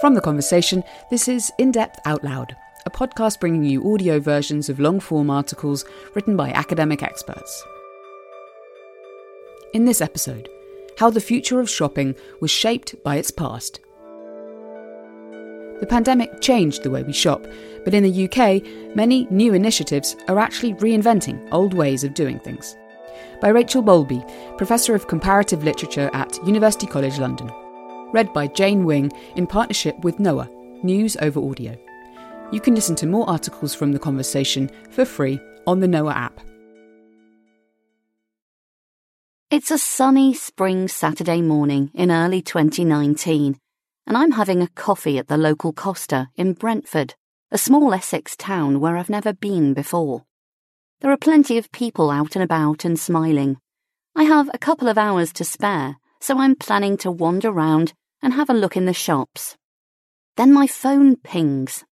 From The Conversation, this is In Depth Out Loud, a podcast bringing you audio versions of long form articles written by academic experts. In this episode, how the future of shopping was shaped by its past. The pandemic changed the way we shop, but in the UK, many new initiatives are actually reinventing old ways of doing things. By Rachel Bowlby, Professor of Comparative Literature at University College London. Read by Jane Wing in partnership with Noa, News over Audio. You can listen to more articles from the conversation for free on the Noa app. It's a sunny spring Saturday morning in early 2019, and I'm having a coffee at the local Costa in Brentwood, a small Essex town where I've never been before. There are plenty of people out and about and smiling. I have a couple of hours to spare, so I'm planning to wander round and have a look in the shops. Then my phone pings.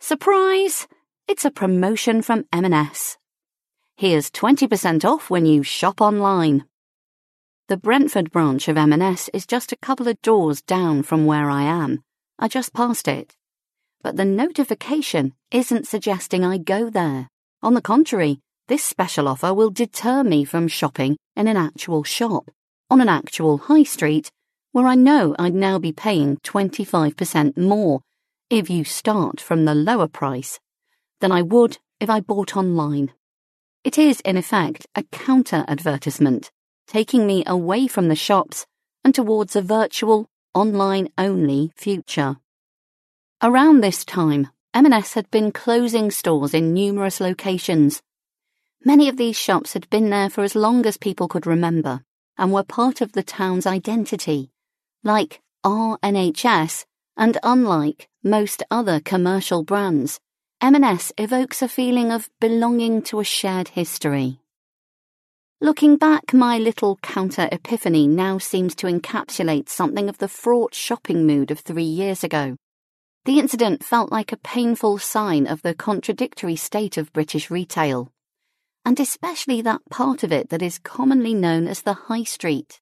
Surprise! It's a promotion from M&S. Here's 20% off when you shop online. The Brentwood branch of M&S is just a couple of doors down from where I am. I just passed it. But the notification isn't suggesting I go there. On the contrary, this special offer will deter me from shopping in an actual shop, on an actual high street, where I know I'd now be paying 25% more if you start from the lower price than I would if I bought online. It is, in effect, a counter advertisement taking me away from the shops and towards a virtual, online only future. Around this time, M&S had been closing stores in numerous locations. Many of these shops had been there for as long as people could remember and were part of the town's identity, like R&HS and unlike most other commercial brands, M&S evokes a feeling of belonging to a shared history. Looking back, my little counter epiphany now seems to encapsulate something of the fraught shopping mood of three years ago. The incident felt like a painful sign of the contradictory state of British retail, and especially that part of it that is commonly known as the High Street.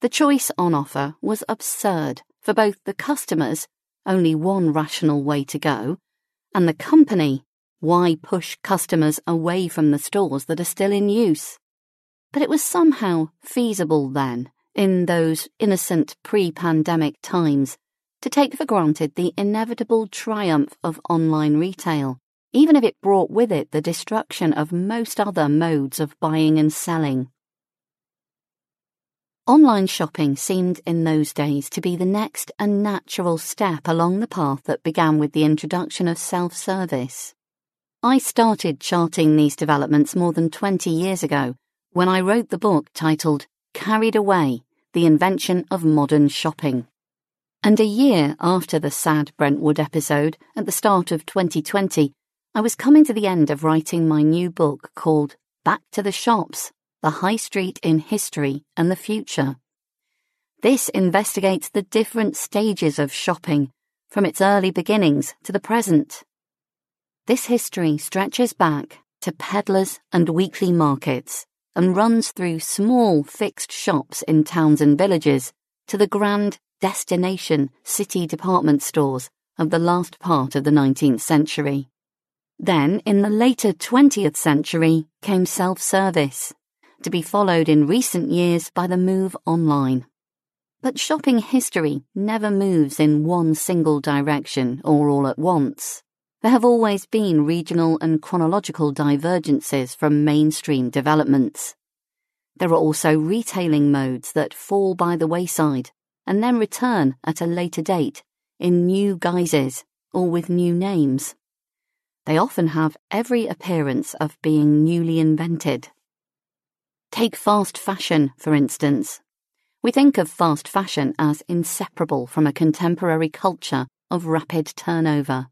The choice on offer was absurd for both the customers, only one rational way to go, and the company, why push customers away from the stores that are still in use? But it was somehow feasible then, in those innocent pre pandemic times, to take for granted the inevitable triumph of online retail, even if it brought with it the destruction of most other modes of buying and selling. Online shopping seemed in those days to be the next and natural step along the path that began with the introduction of self service. I started charting these developments more than 20 years ago when I wrote the book titled Carried Away The Invention of Modern Shopping. And a year after the sad Brentwood episode, at the start of 2020, I was coming to the end of writing my new book called Back to the Shops The High Street in History and the Future. This investigates the different stages of shopping, from its early beginnings to the present. This history stretches back to peddlers and weekly markets and runs through small fixed shops in towns and villages to the grand destination city department stores of the last part of the 19th century. Then, in the later 20th century, came self service, to be followed in recent years by the move online. But shopping history never moves in one single direction or all at once. There have always been regional and chronological divergences from mainstream developments. There are also retailing modes that fall by the wayside and then return at a later date in new guises or with new names. They often have every appearance of being newly invented. Take fast fashion, for instance. We think of fast fashion as inseparable from a contemporary culture of rapid turnover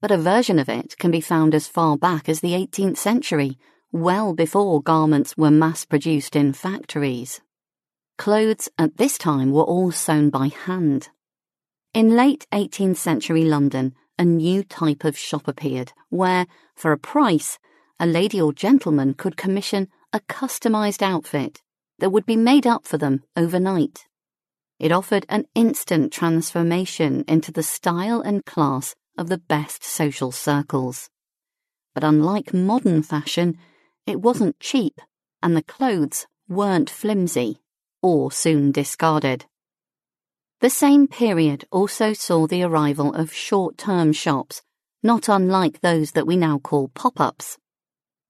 but a version of it can be found as far back as the 18th century, well before garments were mass produced in factories. Clothes at this time were all sewn by hand. In late 18th century London, a new type of shop appeared where, for a price, a lady or gentleman could commission a customised outfit that would be made up for them overnight. It offered an instant transformation into the style and class of the best social circles. But unlike modern fashion, it wasn't cheap, and the clothes weren't flimsy or soon discarded. The same period also saw the arrival of short term shops, not unlike those that we now call pop ups.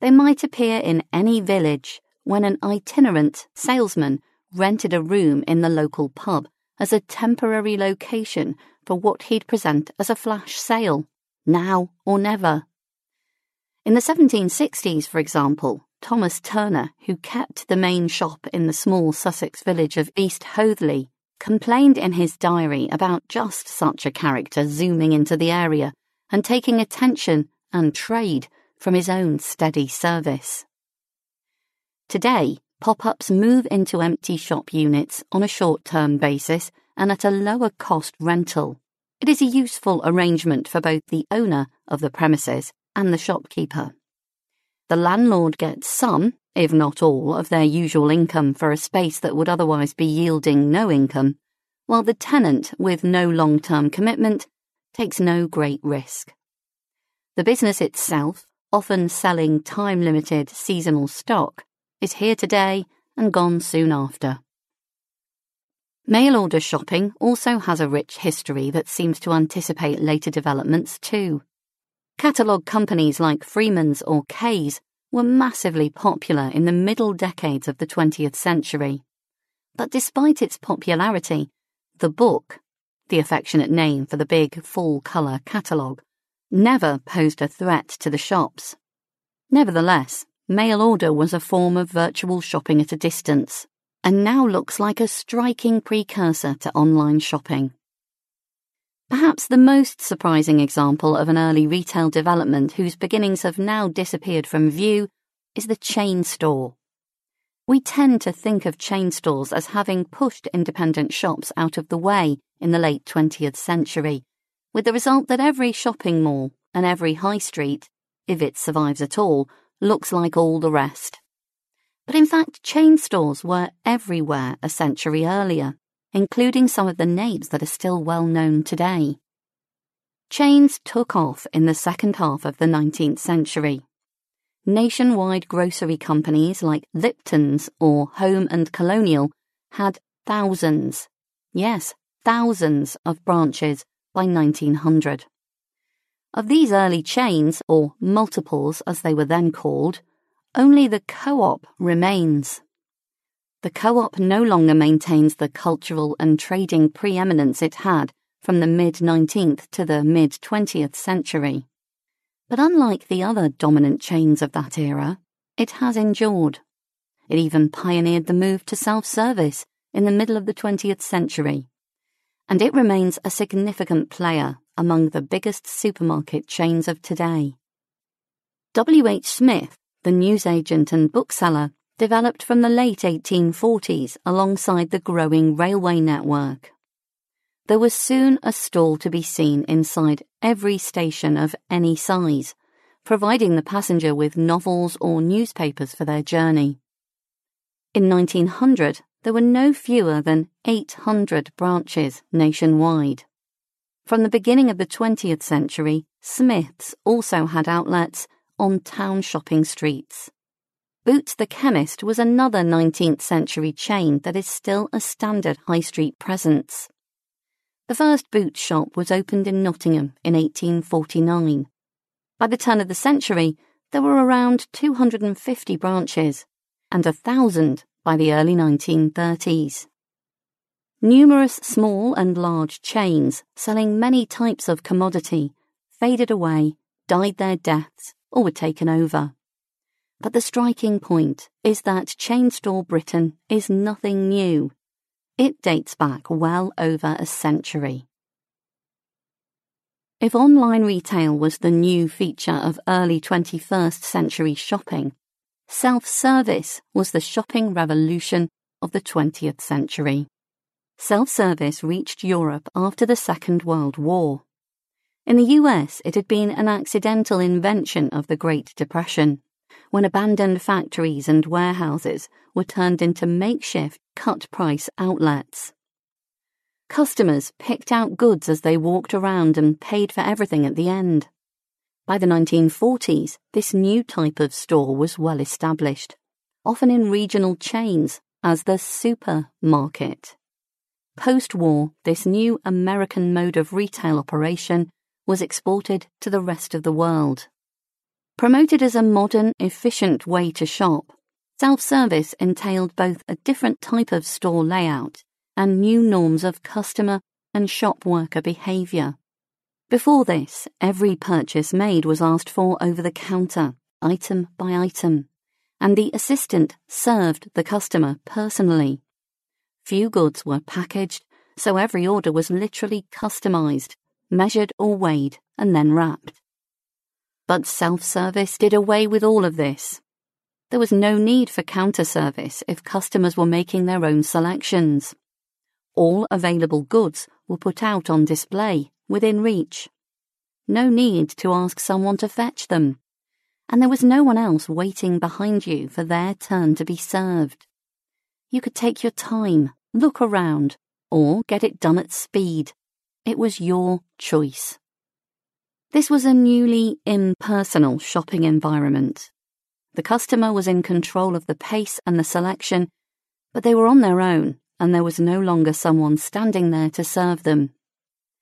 They might appear in any village when an itinerant salesman rented a room in the local pub as a temporary location for what he'd present as a flash sale, now or never. In the 1760s, for example, Thomas Turner, who kept the main shop in the small Sussex village of East Hoathly, complained in his diary about just such a character zooming into the area and taking attention and trade from his own steady service. Today, pop ups move into empty shop units on a short term basis and at a lower cost rental. It is a useful arrangement for both the owner of the premises and the shopkeeper. The landlord gets some, if not all, of their usual income for a space that would otherwise be yielding no income, while the tenant, with no long term commitment, takes no great risk. The business itself, often selling time limited seasonal stock, is here today and gone soon after. Mail order shopping also has a rich history that seems to anticipate later developments too. Catalogue companies like Freeman's or Kay's were massively popular in the middle decades of the 20th century. But despite its popularity, the book, the affectionate name for the big full colour catalogue, never posed a threat to the shops. Nevertheless, mail order was a form of virtual shopping at a distance, and now looks like a striking precursor to online shopping. Perhaps the most surprising example of an early retail development whose beginnings have now disappeared from view is the chain store. We tend to think of chain stores as having pushed independent shops out of the way in the late 20th century, with the result that every shopping mall and every high street, if it survives at all, looks like all the rest. But in fact, chain stores were everywhere a century earlier including some of the names that are still well known today. Chains took off in the second half of the 19th century. Nationwide grocery companies like Lipton's or Home and Colonial had thousands, yes, thousands of branches by 1900. Of these early chains, or multiples as they were then called, only the co op remains the co op no longer maintains the cultural and trading preeminence it had from the mid 19th to the mid 20th century. But unlike the other dominant chains of that era, it has endured. It even pioneered the move to self service in the middle of the 20th century. And it remains a significant player among the biggest supermarket chains of today. W. H. Smith, the newsagent and bookseller, developed from the late 1840s alongside the growing railway network. There was soon a stall to be seen inside every station of any size, providing the passenger with novels or newspapers for their journey. In 1900, there were no fewer than 800 branches nationwide. From the beginning of the 20th century, Smiths also had outlets on town shopping streets. Boots the Chemist was another 19th century chain that is still a standard high street presence. The first boot shop was opened in Nottingham in 1849. By the turn of the century, there were around 250 branches, and a thousand by the early 1930s. Numerous small and large chains selling many types of commodity faded away, died their deaths, or were taken over. But the striking point is that chain store Britain is nothing new. It dates back well over a century. If online retail was the new feature of early 21st century shopping, self service was the shopping revolution of the 20th century. Self service reached Europe after the Second World War. In the US, it had been an accidental invention of the Great Depression when abandoned factories and warehouses were turned into makeshift cut price outlets. Customers picked out goods as they walked around and paid for everything at the end. By the 1940s, this new type of store was well established, often in regional chains as the supermarket. Post war, this new American mode of retail operation was exported to the rest of the world. Promoted as a modern, efficient way to shop, self service entailed both a different type of store layout and new norms of customer and shop worker behaviour. Before this, every purchase made was asked for over the counter, item by item, and the assistant served the customer personally. Few goods were packaged, so every order was literally customised, measured or weighed, and then wrapped. But self service did away with all of this. There was no need for counter service if customers were making their own selections all available goods were put out on display within reach. No need to ask someone to fetch them. And there was no one else waiting behind you for their turn to be served. You could take your time, look around, or get it done at speed. It was your choice. This was a newly impersonal shopping environment. The customer was in control of the pace and the selection, but they were on their own and there was no longer someone standing there to serve them.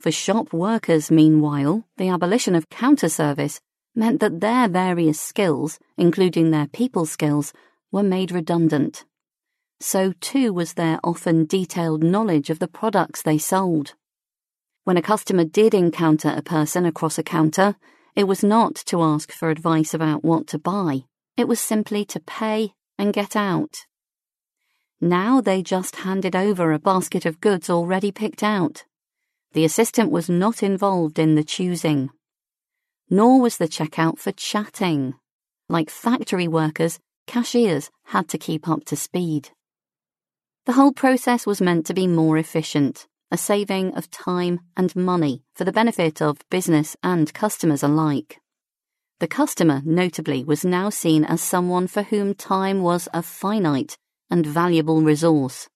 For shop workers, meanwhile, the abolition of counter service meant that their various skills, including their people skills, were made redundant. So too was their often detailed knowledge of the products they sold. When a customer did encounter a person across a counter, it was not to ask for advice about what to buy. It was simply to pay and get out. Now they just handed over a basket of goods already picked out. The assistant was not involved in the choosing. Nor was the checkout for chatting. Like factory workers, cashiers had to keep up to speed. The whole process was meant to be more efficient, a saving of time and money for the benefit of business and customers alike. The customer, notably, was now seen as someone for whom time was a finite and valuable resource.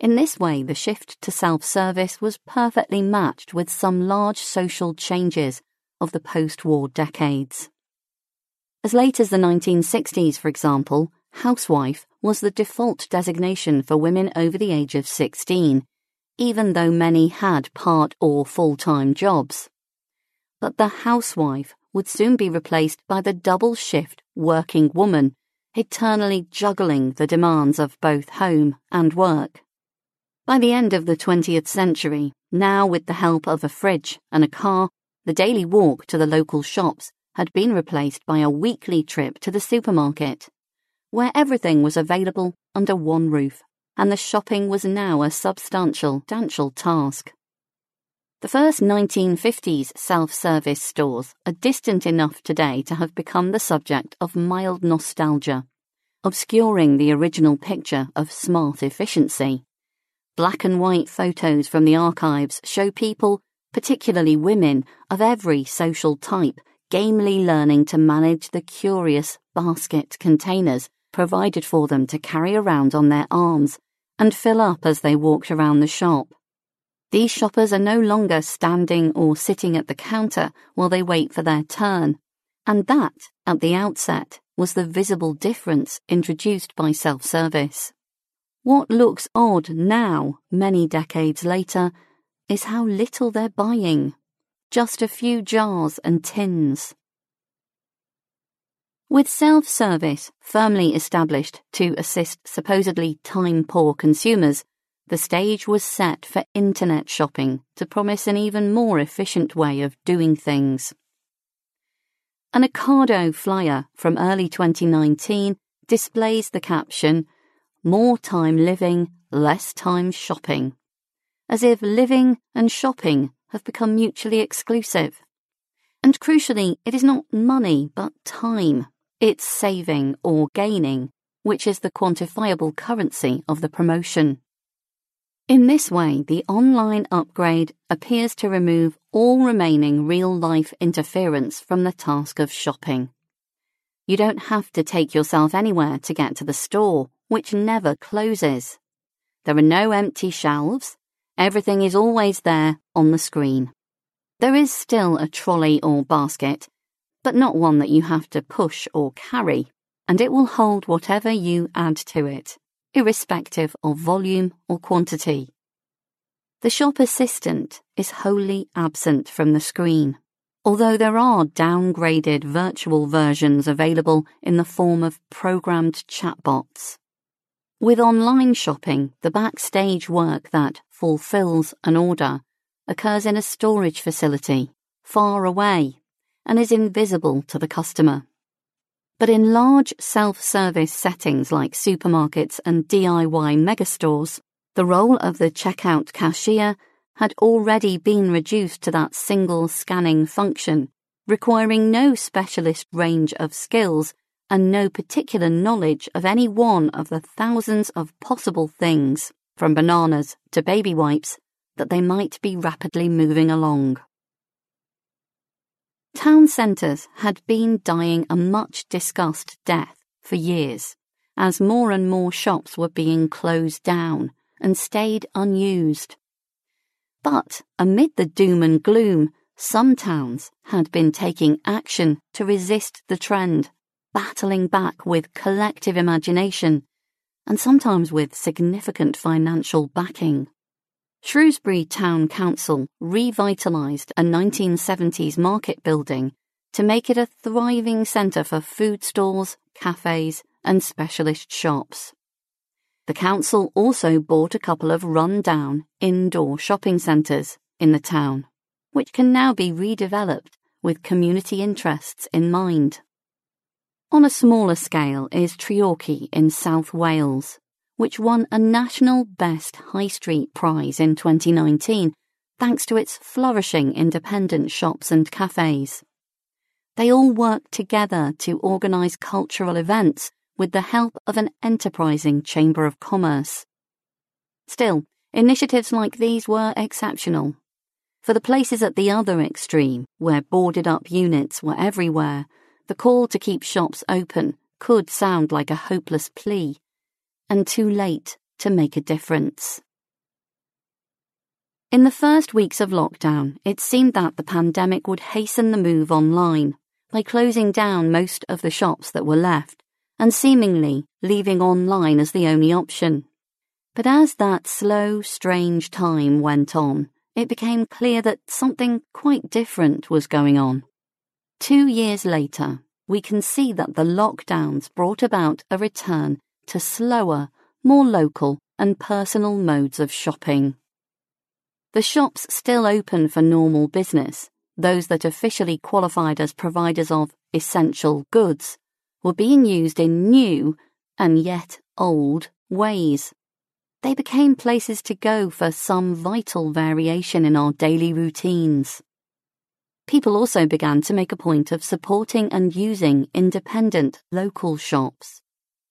In this way, the shift to self service was perfectly matched with some large social changes of the post war decades. As late as the 1960s, for example, housewife was the default designation for women over the age of 16, even though many had part or full time jobs. But the housewife would soon be replaced by the double shift working woman eternally juggling the demands of both home and work. By the end of the 20th century, now with the help of a fridge and a car, the daily walk to the local shops had been replaced by a weekly trip to the supermarket, where everything was available under one roof, and the shopping was now a substantial, substantial task. The first 1950s self service stores are distant enough today to have become the subject of mild nostalgia, obscuring the original picture of smart efficiency. Black and white photos from the archives show people, particularly women, of every social type, gamely learning to manage the curious basket containers provided for them to carry around on their arms and fill up as they walked around the shop. These shoppers are no longer standing or sitting at the counter while they wait for their turn. And that, at the outset, was the visible difference introduced by self service. What looks odd now, many decades later, is how little they're buying just a few jars and tins. With self service firmly established to assist supposedly time poor consumers, the stage was set for internet shopping to promise an even more efficient way of doing things. An Ocado flyer from early 2019 displays the caption, More time living, less time shopping, as if living and shopping have become mutually exclusive. And crucially, it is not money, but time. It's saving or gaining, which is the quantifiable currency of the promotion. In this way, the online upgrade appears to remove all remaining real life interference from the task of shopping. You don't have to take yourself anywhere to get to the store, which never closes. There are no empty shelves, Everything is always there on the screen. There is still a trolley or basket, but not one that you have to push or carry, and it will hold whatever you add to it, irrespective of volume or quantity. The shop assistant is wholly absent from the screen, although there are downgraded virtual versions available in the form of programmed chatbots. With online shopping, the backstage work that fulfills an order occurs in a storage facility, far away, and is invisible to the customer. But in large self service settings like supermarkets and DIY megastores, the role of the checkout cashier had already been reduced to that single scanning function, requiring no specialist range of skills and no particular knowledge of any one of the thousands of possible things, from bananas to baby wipes, that they might be rapidly moving along. Town centres had been dying a much discussed death for years, as more and more shops were being closed down and stayed unused. But amid the doom and gloom, some towns had been taking action to resist the trend, battling back with collective imagination and sometimes with significant financial backing. Shrewsbury Town Council revitalised a 1970s market building to make it a thriving centre for food stalls, cafes, and specialist shops. The council also bought a couple of run-down indoor shopping centres in the town, which can now be redeveloped with community interests in mind. On a smaller scale is Treorchy in South Wales, which won a National Best High Street Prize in 2019 thanks to its flourishing independent shops and cafes. They all work together to organise cultural events with the help of an enterprising Chamber of Commerce. Still, initiatives like these were exceptional. For the places at the other extreme, where boarded up units were everywhere, the call to keep shops open could sound like a hopeless plea and too late to make a difference. In the first weeks of lockdown, it seemed that the pandemic would hasten the move online by closing down most of the shops that were left and seemingly leaving online as the only option. But as that slow, strange time went on, it became clear that something quite different was going on. Two years later, we can see that the lockdowns brought about a return to slower, more local and personal modes of shopping. The shops still open for normal business, those that officially qualified as providers of essential goods, were being used in new, and yet old, ways. They became places to go for some vital variation in our daily routines. People also began to make a point of supporting and using independent local shops.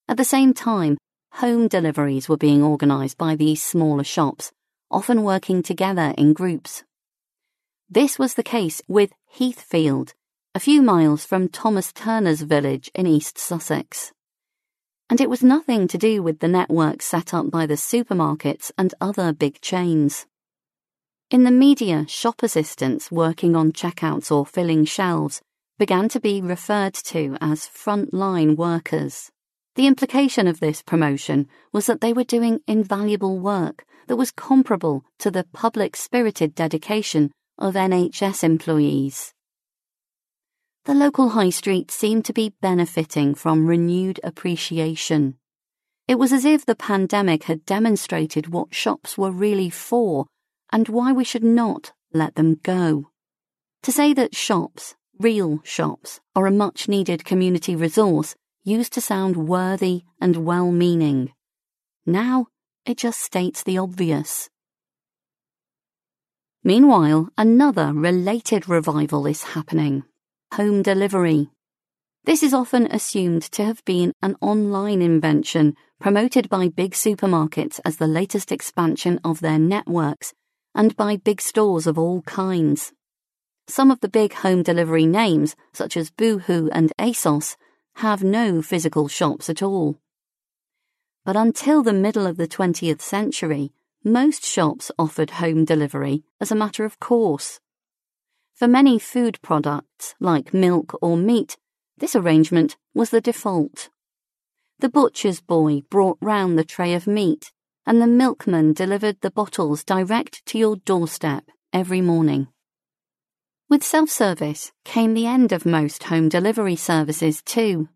At the same time, home deliveries were being organised by these smaller shops, often working together in groups. This was the case with Heathfield, a few miles from Thomas Turner's village in East Sussex. And it was nothing to do with the network set up by the supermarkets and other big chains. In the media, shop assistants working on checkouts or filling shelves began to be referred to as frontline workers. The implication of this promotion was that they were doing invaluable work that was comparable to the public spirited dedication of NHS employees. The local high street seemed to be benefiting from renewed appreciation. It was as if the pandemic had demonstrated what shops were really for and why we should not let them go. To say that shops, real shops, are a much needed community resource used to sound worthy and well meaning. Now it just states the obvious. Meanwhile, another related revival is happening home delivery. This is often assumed to have been an online invention promoted by big supermarkets as the latest expansion of their networks and by big stores of all kinds. Some of the big home delivery names, such as Boohoo and ASOS, have no physical shops at all. But until the middle of the 20th century, most shops offered home delivery as a matter of course. For many food products, like milk or meat, this arrangement was the default. The butcher's boy brought round the tray of meat, and the milkman delivered the bottles direct to your doorstep every morning. With self service came the end of most home delivery services, too.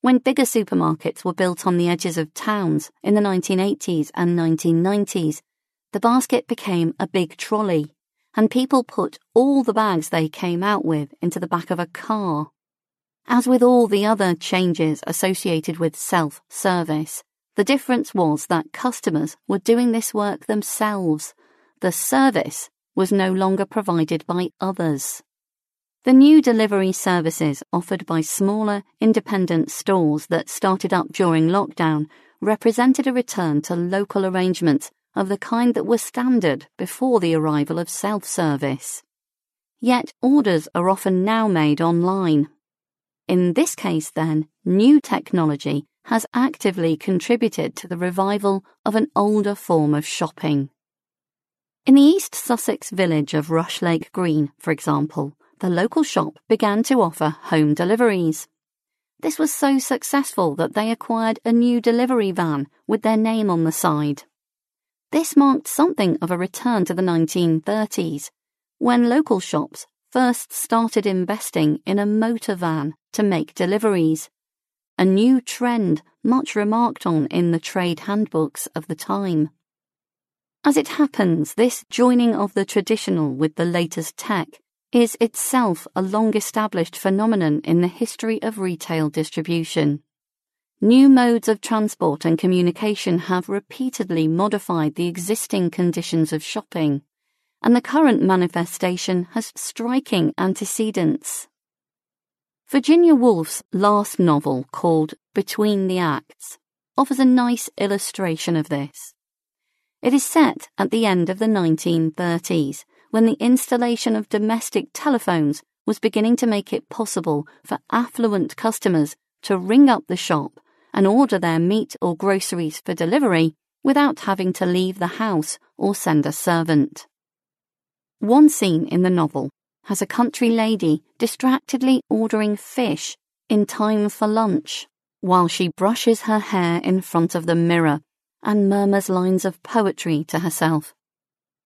When bigger supermarkets were built on the edges of towns in the 1980s and 1990s, the basket became a big trolley, and people put all the bags they came out with into the back of a car. As with all the other changes associated with self service, the difference was that customers were doing this work themselves. The service was no longer provided by others. The new delivery services offered by smaller, independent stores that started up during lockdown represented a return to local arrangements of the kind that were standard before the arrival of self service. Yet orders are often now made online. In this case, then, new technology has actively contributed to the revival of an older form of shopping. In the East Sussex village of Rushlake Green, for example, the local shop began to offer home deliveries. This was so successful that they acquired a new delivery van with their name on the side. This marked something of a return to the 1930s, when local shops first started investing in a motor van to make deliveries, a new trend much remarked on in the trade handbooks of the time. As it happens, this joining of the traditional with the latest tech is itself a long established phenomenon in the history of retail distribution. New modes of transport and communication have repeatedly modified the existing conditions of shopping, and the current manifestation has striking antecedents. Virginia Woolf's last novel, called Between the Acts, offers a nice illustration of this. It is set at the end of the 1930s, when the installation of domestic telephones was beginning to make it possible for affluent customers to ring up the shop and order their meat or groceries for delivery without having to leave the house or send a servant. One scene in the novel has a country lady distractedly ordering fish in time for lunch while she brushes her hair in front of the mirror and murmurs lines of poetry to herself.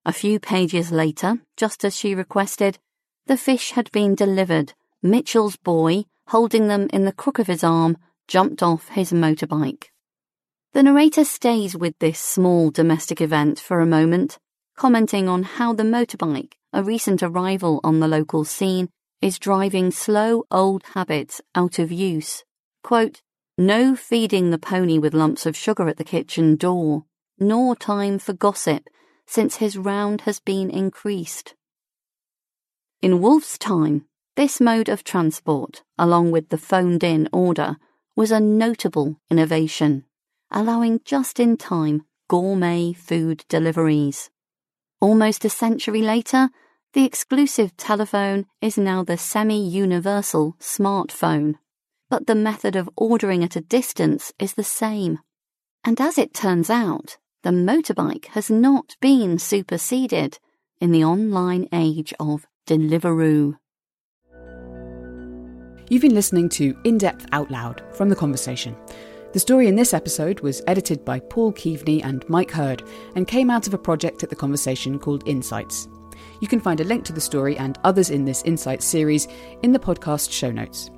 A few pages later, just as she requested, the fish had been delivered. Mitchell's boy, holding them in the crook of his arm, jumped off his motorbike. The narrator stays with this small domestic event for a moment, commenting on how the motorbike, a recent arrival on the local scene, is driving slow old habits out of use. Quote, no feeding the pony with lumps of sugar at the kitchen door, nor time for gossip, since his round has been increased. In Woolf's time, this mode of transport, along with the phoned in order, was a notable innovation, allowing just in time gourmet food deliveries. Almost a century later, the exclusive telephone is now the semi universal smartphone but the method of ordering at a distance is the same. And as it turns out, the motorbike has not been superseded in the online age of Deliveroo. You've been listening to In Depth Out Loud from The Conversation. The story in this episode was edited by Paul Keaveny and Mike Herd and came out of a project at The Conversation called Insights. You can find a link to the story and others in this Insights series in the podcast show notes.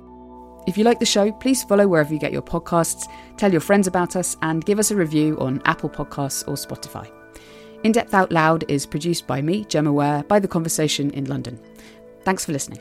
If you like the show, please follow wherever you get your podcasts, tell your friends about us, and give us a review on Apple Podcasts or Spotify. In Depth Out Loud is produced by me, Gemma Ware, by The Conversation in London. Thanks for listening.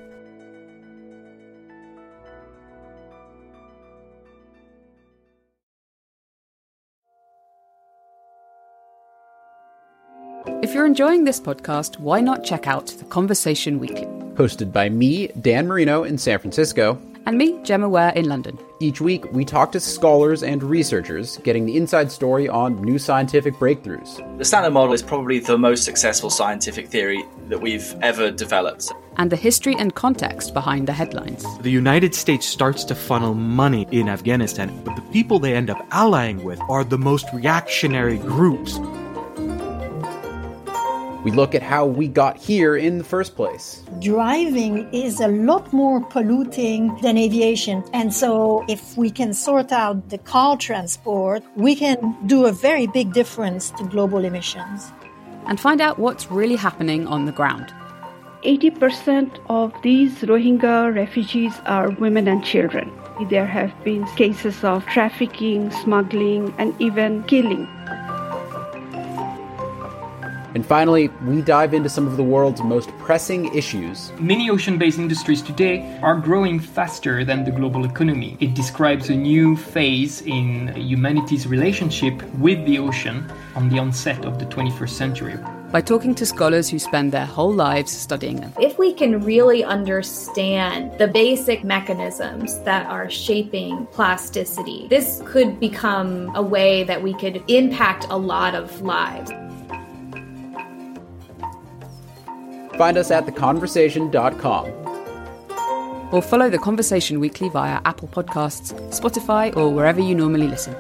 If you're enjoying this podcast, why not check out The Conversation Weekly? Hosted by me, Dan Merino, in San Francisco, and me, Gemma Ware, in London. Each week, we talk to scholars and researchers, getting the inside story on new scientific breakthroughs. The Standard Model is probably the most successful scientific theory that we've ever developed. And the history and context behind the headlines. The United States starts to funnel money in Afghanistan, but the people they end up allying with are the most reactionary groups. We look at how we got here in the first place. Driving is a lot more polluting than aviation. And so, if we can sort out the car transport, we can do a very big difference to global emissions. And find out what's really happening on the ground. 80% of these Rohingya refugees are women and children. There have been cases of trafficking, smuggling, and even killing. And finally, we dive into some of the world's most pressing issues. Many ocean based industries today are growing faster than the global economy. It describes a new phase in humanity's relationship with the ocean on the onset of the 21st century. By talking to scholars who spend their whole lives studying them. If we can really understand the basic mechanisms that are shaping plasticity, this could become a way that we could impact a lot of lives. Find us at theconversation.com. Or follow The Conversation Weekly via Apple Podcasts, Spotify, or wherever you normally listen.